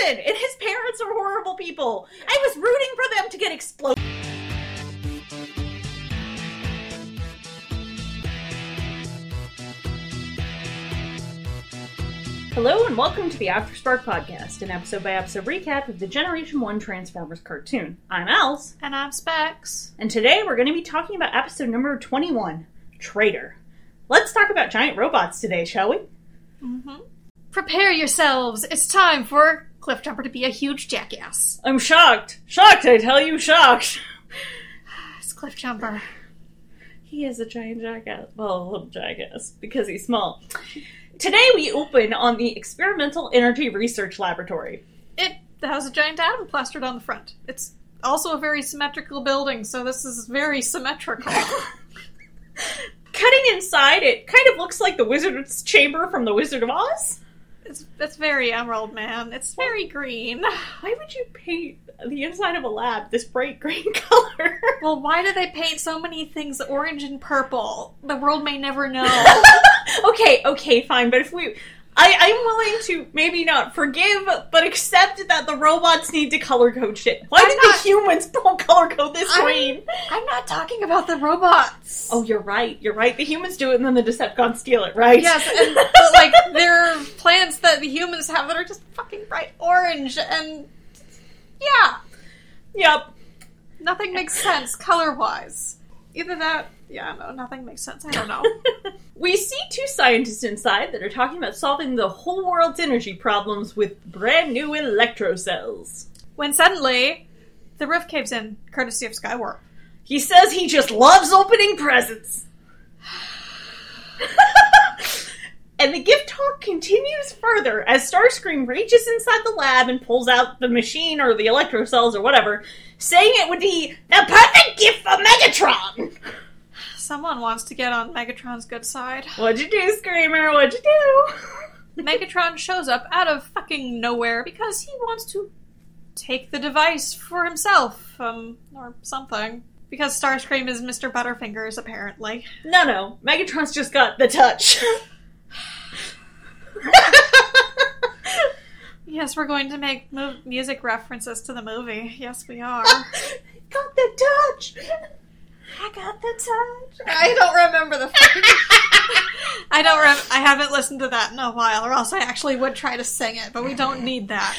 person, and his parents are horrible people. I was rooting for them to get exploded. Hello and welcome to the Afterspark podcast, an episode by episode recap of the Generation 1 Transformers cartoon. I'm Alice, And I'm Specs. and today we're going to be talking about episode number 21 Traitor. Let's talk about giant robots today, shall we? Mm-hmm. Prepare yourselves. It's time for Cliffjumper to be a huge jackass. I'm shocked. Shocked, I tell you, shocked. It's Cliffjumper. He is a giant jackass. Well, a little jackass, because he's small. Today we open on the Experimental Energy Research Laboratory. It has a giant atom plastered on the front. It's also a very symmetrical building, so this is very symmetrical. Cutting inside, it kind of looks like the wizard's chamber from The Wizard of Oz. It's it's very Emerald Man. It's very green. Why would you paint the inside of a lab this bright green color? Well, why do they paint so many things orange and purple? The world may never know. okay, okay, fine, but if we. I, I'm willing to maybe not forgive, but accept that the robots need to color code shit. Why I'm did not- the humans don't color code this I'm- green? I'm not talking about the robots. Oh, you're right. You're right. The humans do it, and then the Decepticons steal it, right? Yes, and but, like there are plants that the humans have that are just fucking bright orange, and yeah, yep. nothing makes sense color wise. Either that, yeah, no, nothing makes sense. I don't know. we see two scientists inside that are talking about solving the whole world's energy problems with brand new electrocells. when suddenly the roof caves in, courtesy of Skywarp. He says he just loves opening presents. and the gift talk continues further as Starscream reaches inside the lab and pulls out the machine or the electrocells or whatever, saying it would be the perfect gift for Megatron. Someone wants to get on Megatron's good side. What'd you do, Screamer? What'd you do? Megatron shows up out of fucking nowhere because he wants to take the device for himself, um, or something. Because Starscream is Mr. Butterfingers, apparently. No, no. Megatron's just got the touch. Yes, we're going to make mu- music references to the movie. Yes, we are. got the touch. I got the touch. I don't remember the. I don't. Rem- I haven't listened to that in a while, or else I actually would try to sing it. But we don't need that.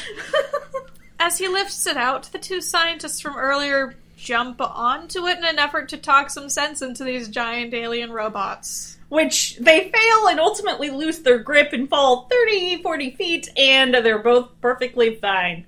As he lifts it out, the two scientists from earlier jump onto it in an effort to talk some sense into these giant alien robots. Which they fail and ultimately lose their grip and fall 30, 40 feet, and they're both perfectly fine.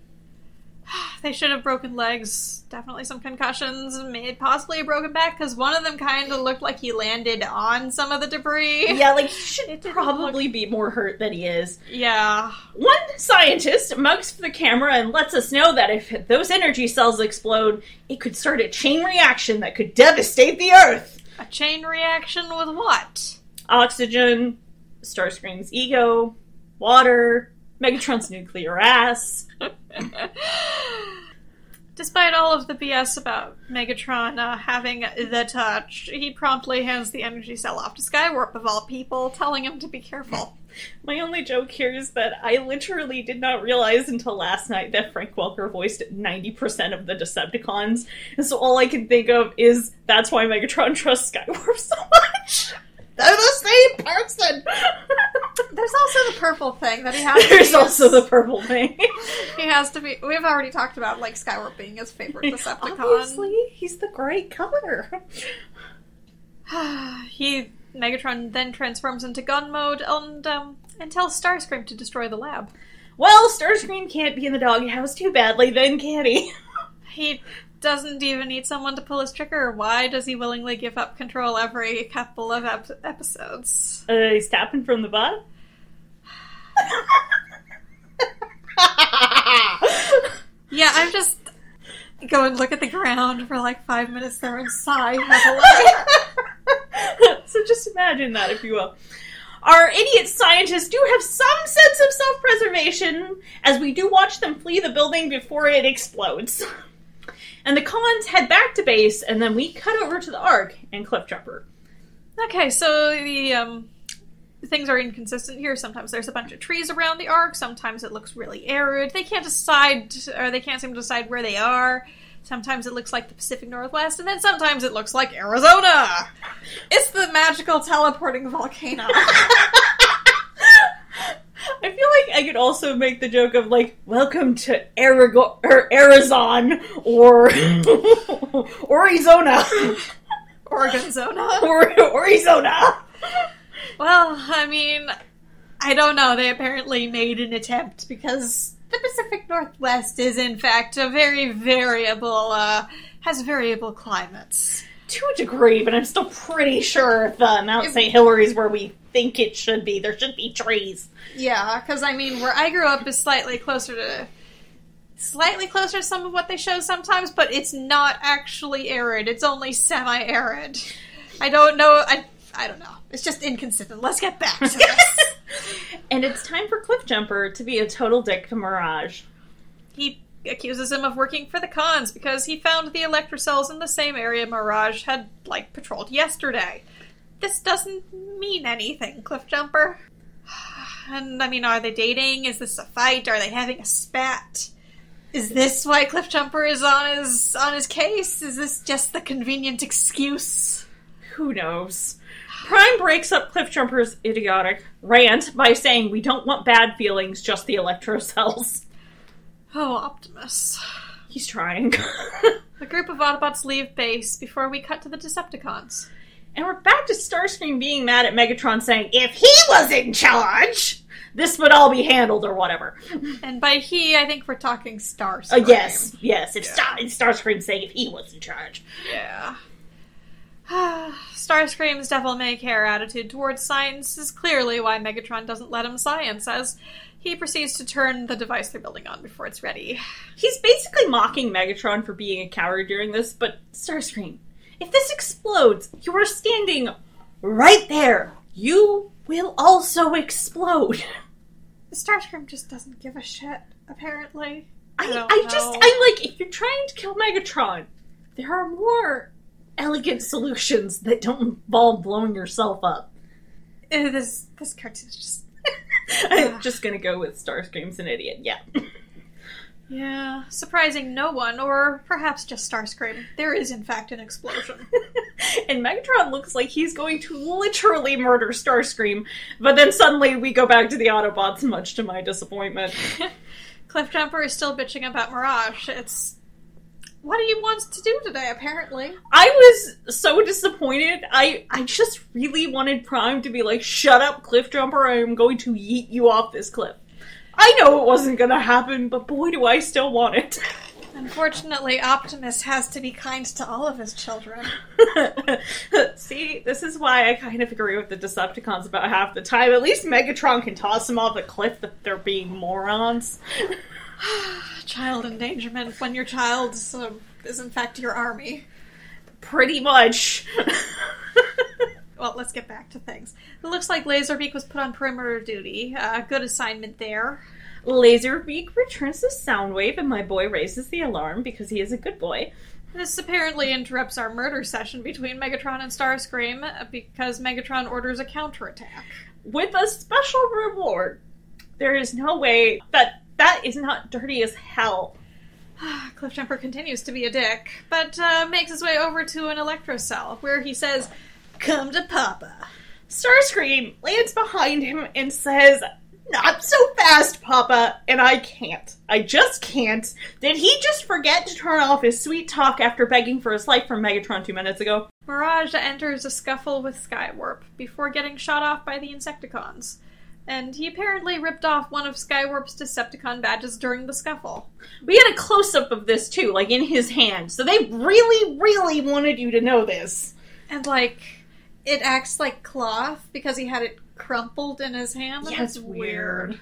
They should have broken legs, definitely some concussions, made possibly a broken back, because one of them kind of looked like he landed on some of the debris. Yeah, like he should probably be more hurt than he is. Yeah. One scientist mugs for the camera and lets us know that if those energy cells explode, it could start a chain reaction that could devastate the Earth. A chain reaction with what? Oxygen, Starscream's ego, water, Megatron's nuclear ass. Despite all of the BS about Megatron uh, having the touch, he promptly hands the energy cell off to Skywarp, of all people, telling him to be careful. My only joke here is that I literally did not realize until last night that Frank Welker voiced 90% of the Decepticons. And so all I can think of is that's why Megatron trusts Skywarp so much. They're the same person! There's also the purple thing that he has. to There's be also the purple thing. he has to be. We've already talked about like Skywarp being his favorite Decepticon. Obviously, he's the great color. he Megatron then transforms into gun mode and um, and tells Starscream to destroy the lab. Well, Starscream can't be in the doghouse too badly then, can he? He doesn't even need someone to pull his trigger. Why does he willingly give up control every couple of ep- episodes? Uh, he's tapping from the butt? Yeah, I'm just go and look at the ground for like five minutes there and sigh heavily. so just imagine that, if you will. Our idiot scientists do have some sense of self preservation as we do watch them flee the building before it explodes. And the cons head back to base, and then we cut over to the Ark and Cliffjumper. okay, so the um, things are inconsistent here. Sometimes there's a bunch of trees around the Ark. Sometimes it looks really arid. They can't decide, or they can't seem to decide where they are. Sometimes it looks like the Pacific Northwest, and then sometimes it looks like Arizona. It's the magical teleporting volcano. I feel like I could also make the joke of like, "Welcome to Arago- or Arizon or Arizona Oregonzona. or Arizona." Well, I mean, I don't know. They apparently made an attempt because the Pacific Northwest is, in fact, a very variable, uh, has variable climates. To a degree, but I'm still pretty sure the Mount St. Hilary's where we think it should be. There should be trees. Yeah, because I mean, where I grew up is slightly closer to. Slightly closer to some of what they show sometimes, but it's not actually arid. It's only semi arid. I don't know. I, I don't know. It's just inconsistent. Let's get back to this. And it's time for Cliffjumper to be a total dick to Mirage. he accuses him of working for the cons because he found the electrocells in the same area Mirage had, like, patrolled yesterday. This doesn't mean anything, Cliffjumper. And, I mean, are they dating? Is this a fight? Are they having a spat? Is this why Cliffjumper is on his on his case? Is this just the convenient excuse? Who knows? Prime breaks up Cliffjumper's idiotic rant by saying we don't want bad feelings, just the electro cells. Oh, Optimus. He's trying. A group of Autobots leave base before we cut to the Decepticons. And we're back to Starscream being mad at Megatron saying, if he was in charge, this would all be handled or whatever. And by he, I think we're talking Starscream. Uh, yes, yes, it's, Star- it's Starscream saying if he was in charge. Yeah. Starscream's devil may care attitude towards science is clearly why Megatron doesn't let him science, as he proceeds to turn the device they're building on before it's ready. He's basically mocking Megatron for being a coward during this, but Starscream, if this explodes, you are standing right there. You will also explode. Starscream just doesn't give a shit, apparently. I, don't I just. I like, if you're trying to kill Megatron, there are more elegant solutions that don't involve blowing yourself up. Uh, this this cartoon's just I'm just gonna go with Starscream's an idiot, yeah. Yeah, surprising no one, or perhaps just Starscream. There is in fact an explosion. and Megatron looks like he's going to literally murder Starscream, but then suddenly we go back to the Autobots, much to my disappointment. Cliffjumper is still bitching about Mirage. It's what he wants to do today, apparently. I was so disappointed. I I just really wanted Prime to be like, "Shut up, Cliffjumper! I am going to yeet you off this cliff." I know it wasn't gonna happen, but boy, do I still want it. Unfortunately, Optimus has to be kind to all of his children. See, this is why I kind of agree with the Decepticons about half the time. At least Megatron can toss them off a cliff if they're being morons. Child endangerment when your child uh, is in fact your army. Pretty much. Well, let's get back to things. It looks like Laserbeak was put on perimeter duty. Uh, good assignment there. Laserbeak returns the Soundwave, and my boy raises the alarm because he is a good boy. This apparently interrupts our murder session between Megatron and Starscream uh, because Megatron orders a counterattack. With a special reward. There is no way that that is not dirty as hell. Cliffjumper continues to be a dick, but uh, makes his way over to an electrocell where he says, Come to Papa. Starscream lands behind him and says, Not so fast, Papa, and I can't. I just can't. Did he just forget to turn off his sweet talk after begging for his life from Megatron two minutes ago? Mirage enters a scuffle with Skywarp before getting shot off by the Insecticons. And he apparently ripped off one of Skywarp's Decepticon badges during the scuffle. We had a close up of this too, like in his hand, so they really, really wanted you to know this. And, like, it acts like cloth because he had it crumpled in his hand. Yeah, That's it's weird.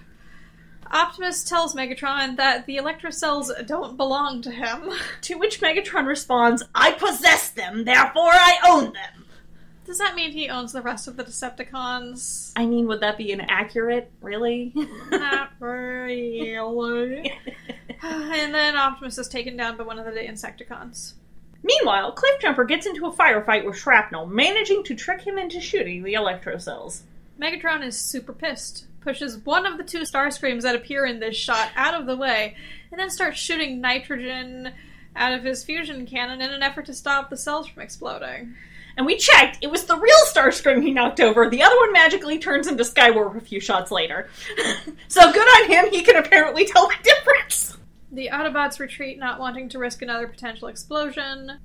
Optimus tells Megatron that the Electrocells don't belong to him. To which Megatron responds, I possess them, therefore I own them. Does that mean he owns the rest of the Decepticons? I mean, would that be inaccurate? Really? Not really. and then Optimus is taken down by one of the Insecticons. Meanwhile, Cliffjumper gets into a firefight with Shrapnel, managing to trick him into shooting the electrocells. Megatron is super pissed, pushes one of the two Starscreams that appear in this shot out of the way, and then starts shooting nitrogen out of his fusion cannon in an effort to stop the cells from exploding. And we checked, it was the real Starscream he knocked over. The other one magically turns into Skywarp a few shots later. so good on him, he can apparently tell the difference. The Autobots retreat, not wanting to risk another potential explosion.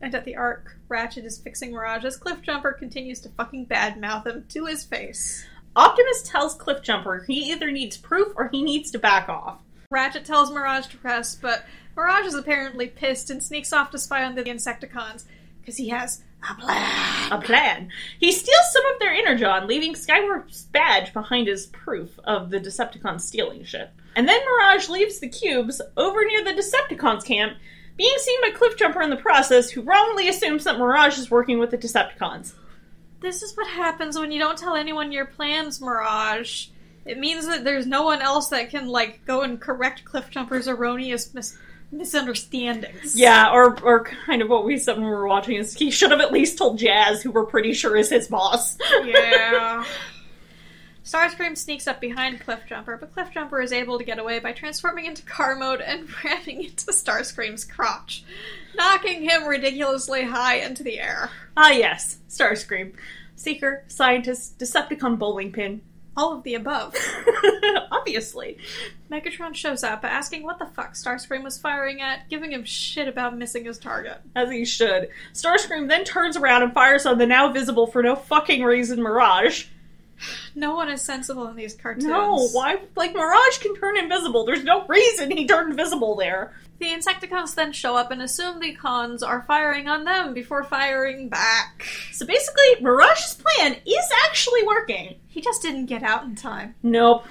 And at the Ark, Ratchet is fixing Mirage as Cliffjumper continues to fucking badmouth him to his face. Optimus tells Cliffjumper he either needs proof or he needs to back off. Ratchet tells Mirage to press, but Mirage is apparently pissed and sneaks off to spy on the Insecticons because he has a plan. A plan. He steals some of their energon, leaving Skywarp's badge behind as proof of the Decepticon stealing shit. And then Mirage leaves the cubes over near the Decepticons camp, being seen by Cliffjumper in the process, who wrongly assumes that Mirage is working with the Decepticons. This is what happens when you don't tell anyone your plans, Mirage. It means that there's no one else that can, like, go and correct Cliffjumper's erroneous mis- misunderstandings. Yeah, or or kind of what we said when we were watching is he should have at least told Jazz, who we're pretty sure is his boss. Yeah. Starscream sneaks up behind Cliffjumper, but Cliffjumper is able to get away by transforming into car mode and ramming into Starscream's crotch, knocking him ridiculously high into the air. ah, yes, Starscream, seeker, scientist, Decepticon bowling pin. All of the above. Obviously. Megatron shows up, asking what the fuck Starscream was firing at, giving him shit about missing his target. As he should. Starscream then turns around and fires on the now visible for no fucking reason Mirage. No one is sensible in these cartoons. No, why? Like, Mirage can turn invisible. There's no reason he turned invisible there. The Insecticons then show up and assume the cons are firing on them before firing back. So basically, Mirage's plan is actually working. He just didn't get out in time. Nope.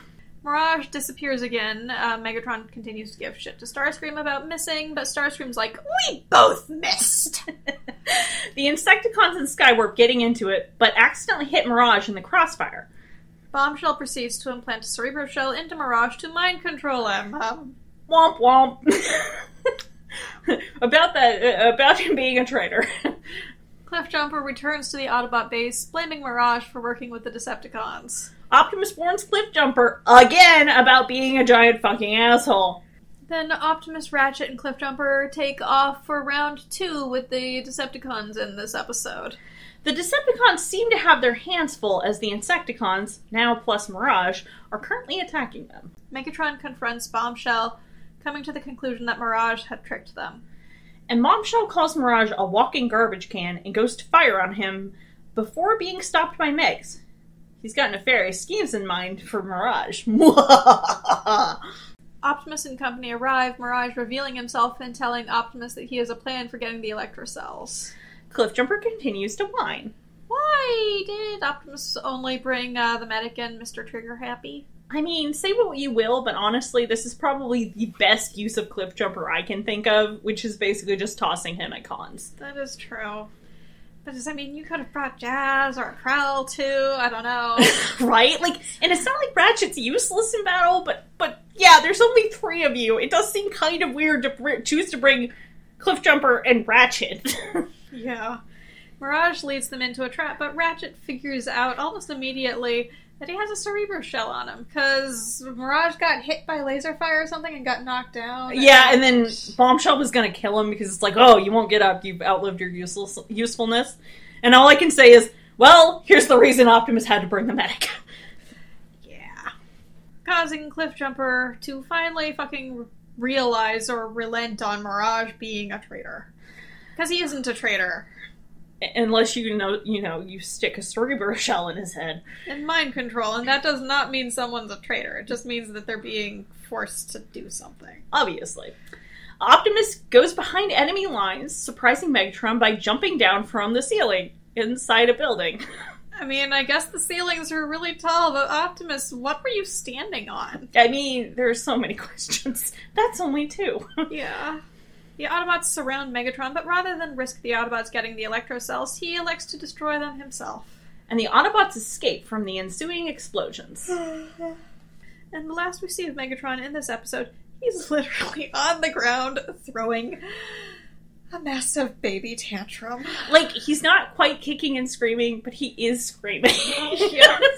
Mirage disappears again. Uh, Megatron continues to give shit to Starscream about missing, but Starscream's like, We both missed! the Insecticons and Skywarp getting into it, but accidentally hit Mirage in the crossfire. Bombshell proceeds to implant a Cerebro Shell into Mirage to mind control him. Um, Womp womp. about that, uh, about him being a traitor. Cliffjumper returns to the Autobot base, blaming Mirage for working with the Decepticons. Optimus warns Cliffjumper again about being a giant fucking asshole. Then Optimus, Ratchet, and Cliffjumper take off for round two with the Decepticons in this episode. The Decepticons seem to have their hands full as the Insecticons, now plus Mirage, are currently attacking them. Megatron confronts Bombshell, coming to the conclusion that Mirage had tricked them. And Bombshell calls Mirage a walking garbage can and goes to fire on him before being stopped by Megs. He's got nefarious schemes in mind for Mirage. Optimus and company arrive, Mirage revealing himself and telling Optimus that he has a plan for getting the Electrocells. Cliffjumper continues to whine. Why did Optimus only bring uh, the medic and Mr. Trigger happy? I mean, say what you will, but honestly, this is probably the best use of Cliffjumper I can think of, which is basically just tossing him at cons. That is true. But does that mean you could have brought Jazz or a Krell too? I don't know. right? Like, and it's not like Ratchet's useless in battle, but but yeah, there's only three of you. It does seem kind of weird to br- choose to bring Cliffjumper and Ratchet. yeah. Mirage leads them into a trap, but Ratchet figures out almost immediately that he has a Cerebro shell on him because Mirage got hit by laser fire or something and got knocked down. yeah, and then Bombshell was gonna kill him because it's like, oh, you won't get up. You've outlived your useless usefulness. And all I can say is, well, here's the reason Optimus had to bring the medic. Yeah. Causing Cliffjumper to finally fucking realize or relent on Mirage being a traitor. Because he isn't a traitor. Unless you know, you know, you stick a Cerebro shell in his head. And mind control, and that does not mean someone's a traitor. It just means that they're being forced to do something. Obviously. Optimus goes behind enemy lines, surprising Megatron by jumping down from the ceiling inside a building. I mean, I guess the ceilings are really tall, but Optimus, what were you standing on? I mean, there's so many questions. That's only two. Yeah. The Autobots surround Megatron, but rather than risk the Autobots getting the electro cells, he elects to destroy them himself. and the Autobots escape from the ensuing explosions. And the last we see of Megatron in this episode, he's literally on the ground throwing A massive baby tantrum. Like, he's not quite kicking and screaming, but he is screaming. Yes.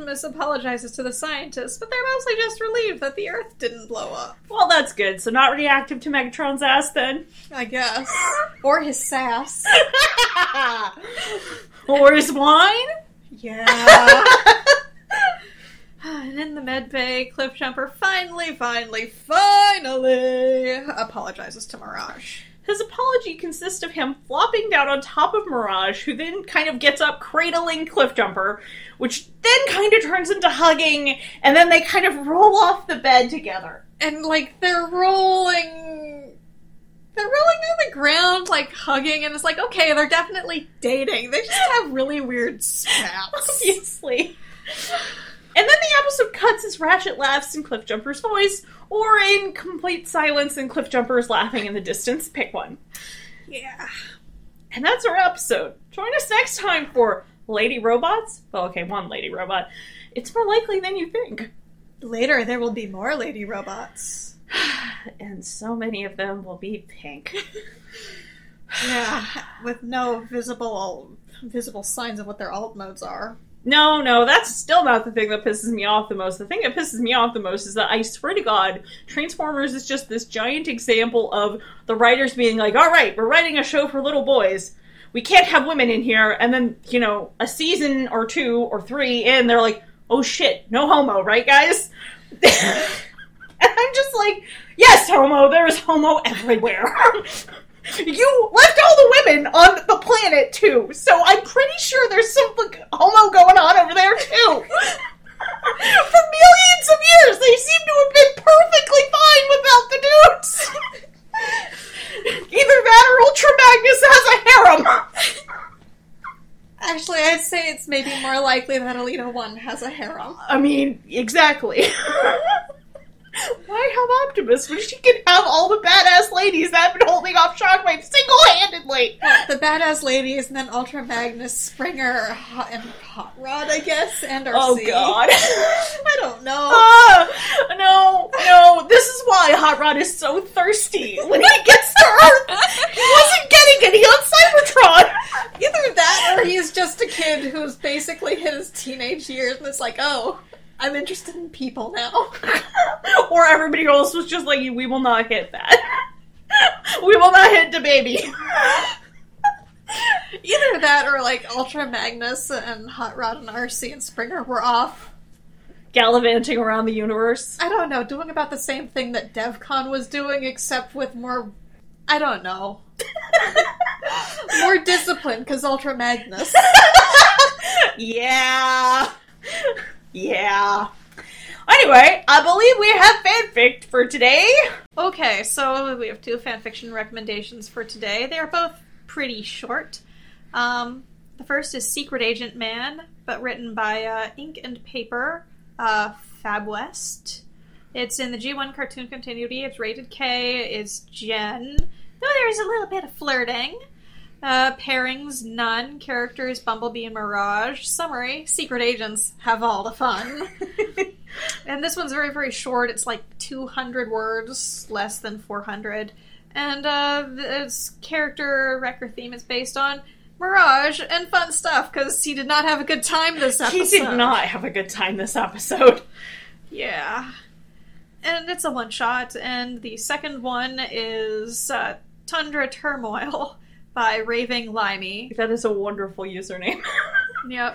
Optimus apologizes to the scientists, but they're mostly just relieved that the Earth didn't blow up. well, that's good. So, not reactive to Megatron's ass then? I guess. Or his sass. or his wine? Yeah. and in the med bay, Cliffjumper finally, finally, finally apologizes to Mirage. His apology consists of him flopping down on top of Mirage, who then kind of gets up, cradling Cliffjumper, which then kind of turns into hugging, and then they kind of roll off the bed together. And like they're rolling they're rolling on the ground, like hugging, and it's like, okay, they're definitely dating. They just have really weird snaps. Obviously. And then the episode cuts as Ratchet laughs in Cliffjumper's voice, or in complete silence and Cliffjumper's laughing in the distance. Pick one. yeah. And that's our episode. Join us next time for Lady Robots. Well, okay, one Lady Robot. It's more likely than you think. Later, there will be more lady robots. And so many of them will be pink. Yeah, with no visible visible signs of what their alt modes are. No, no, that's still not the thing that pisses me off the most. The thing that pisses me off the most is that I swear to God, Transformers is just this giant example of the writers being like, all right, we're writing a show for little boys. We can't have women in here. And then, you know, a season or two or three in, they're like, oh shit, no homo, right, guys? and I'm just like, yes, homo, there is homo everywhere. you left all the women on the planet too, so I'm pretty sure there's some like, homo going on over there too. For millions of years, they seem to have been perfectly fine without the dudes. Either that or Ultra Magnus has a harem. Actually, I'd say it's maybe more likely that Elita 1 has a harem. I mean, exactly. Why have Optimus when she can have all the badass ladies that have been holding off Shockwave single-handedly? The badass ladies, and then Ultra Magnus, Springer, Hot, and Hot Rod, I guess, and Arcee. Oh god. I don't know. Ah, no, no, this is why Hot Rod is so thirsty. When he gets to Earth, he wasn't getting any on Cybertron. Either that, or he's just a kid who's basically hit his teenage years, and it's like, oh, I'm interested in people now. or everybody else was just like, we will not hit that. We will not hit the baby. Either that, or like Ultra Magnus and Hot Rod and Arcee and Springer were off. Gallivanting around the universe. I don't know, doing about the same thing that DevCon was doing, except with more. I don't know. more discipline, because Ultra Magnus. yeah. Yeah. Anyway, I believe we have fanfic for today. Okay, so we have two fanfiction recommendations for today. They are both pretty short. Um, the first is Secret Agent Man, but written by uh, Ink and Paper, uh, Fab West. It's in the G1 cartoon continuity. It's rated K. It's Gen. Though there's a little bit of flirting. Uh, pairings, none. Characters, Bumblebee and Mirage. Summary, Secret Agents have all the fun. And this one's very, very short. It's like 200 words, less than 400. And uh, this character record theme is based on Mirage and fun stuff because he did not have a good time this episode. He did not have a good time this episode. Yeah. And it's a one shot. And the second one is uh, Tundra Turmoil by Raving Limey. That is a wonderful username. Yep.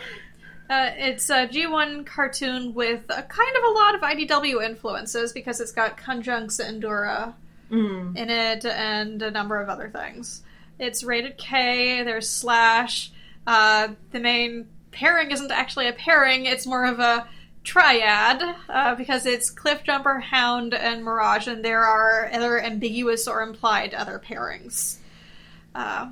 Uh, it's a G1 cartoon with a kind of a lot of IDW influences because it's got Conjunx Endura mm. in it and a number of other things. It's rated K, there's Slash. Uh, the main pairing isn't actually a pairing, it's more of a triad uh, because it's Cliffjumper, Hound, and Mirage, and there are other ambiguous or implied other pairings. Uh,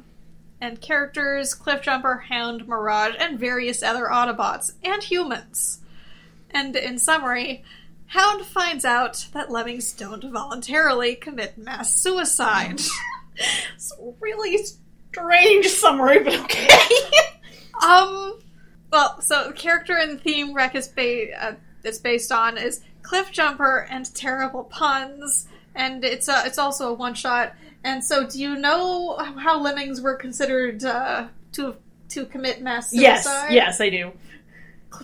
and characters Cliffjumper, Hound, Mirage, and various other Autobots and humans. And in summary, Hound finds out that lemmings don't voluntarily commit mass suicide. It's a really strange summary, but okay. um, well, so the character and theme Wreck is ba- uh, it's based on is Cliffjumper and terrible puns, and it's a, it's also a one shot. And so, do you know how lemmings were considered uh, to to commit mass suicide? Yes, yes, I do.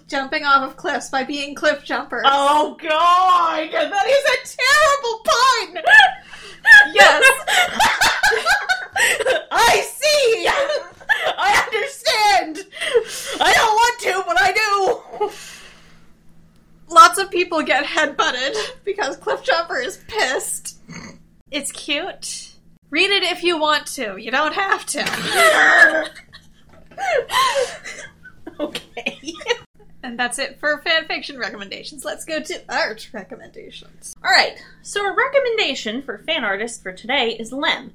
Jumping off of cliffs by being cliff jumpers. Oh god, that is a terrible pun. Yes. I see. I understand. I don't want to, but I do. Lots of people get headbutted because Cliffjumper is pissed. It's cute. Read it if you want to. You don't have to. okay. and that's it for fanfiction recommendations. Let's go to art recommendations. All right. So a recommendation for fan artists for today is Lem.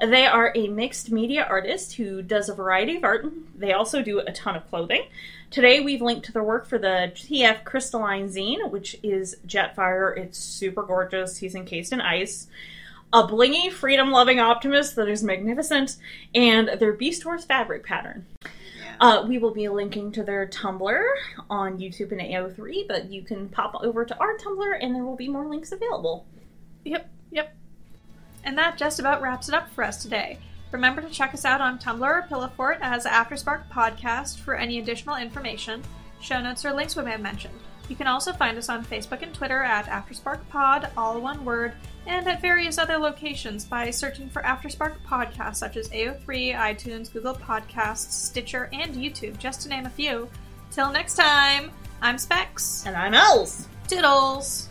They are a mixed media artist who does a variety of art. They also do a ton of clothing. Today we've linked to their work for the TF Crystalline Zine, which is Jetfire. It's super gorgeous. He's encased in ice. A blingy, freedom loving optimist that is magnificent, and their Beast Horse fabric pattern. Uh, we will be linking to their Tumblr on YouTube and AO3, but you can pop over to our Tumblr and there will be more links available. Yep, yep. And that just about wraps it up for us today. Remember to check us out on Tumblr or Pillowfort as Afterspark Podcast for any additional information, show notes, or links we may have mentioned. You can also find us on Facebook and Twitter at Afterspark Pod, all one word, and at various other locations by searching for Afterspark Podcasts such as AO3, iTunes, Google Podcasts, Stitcher, and YouTube, just to name a few. Till next time, I'm Specs. And I'm Els. Diddles!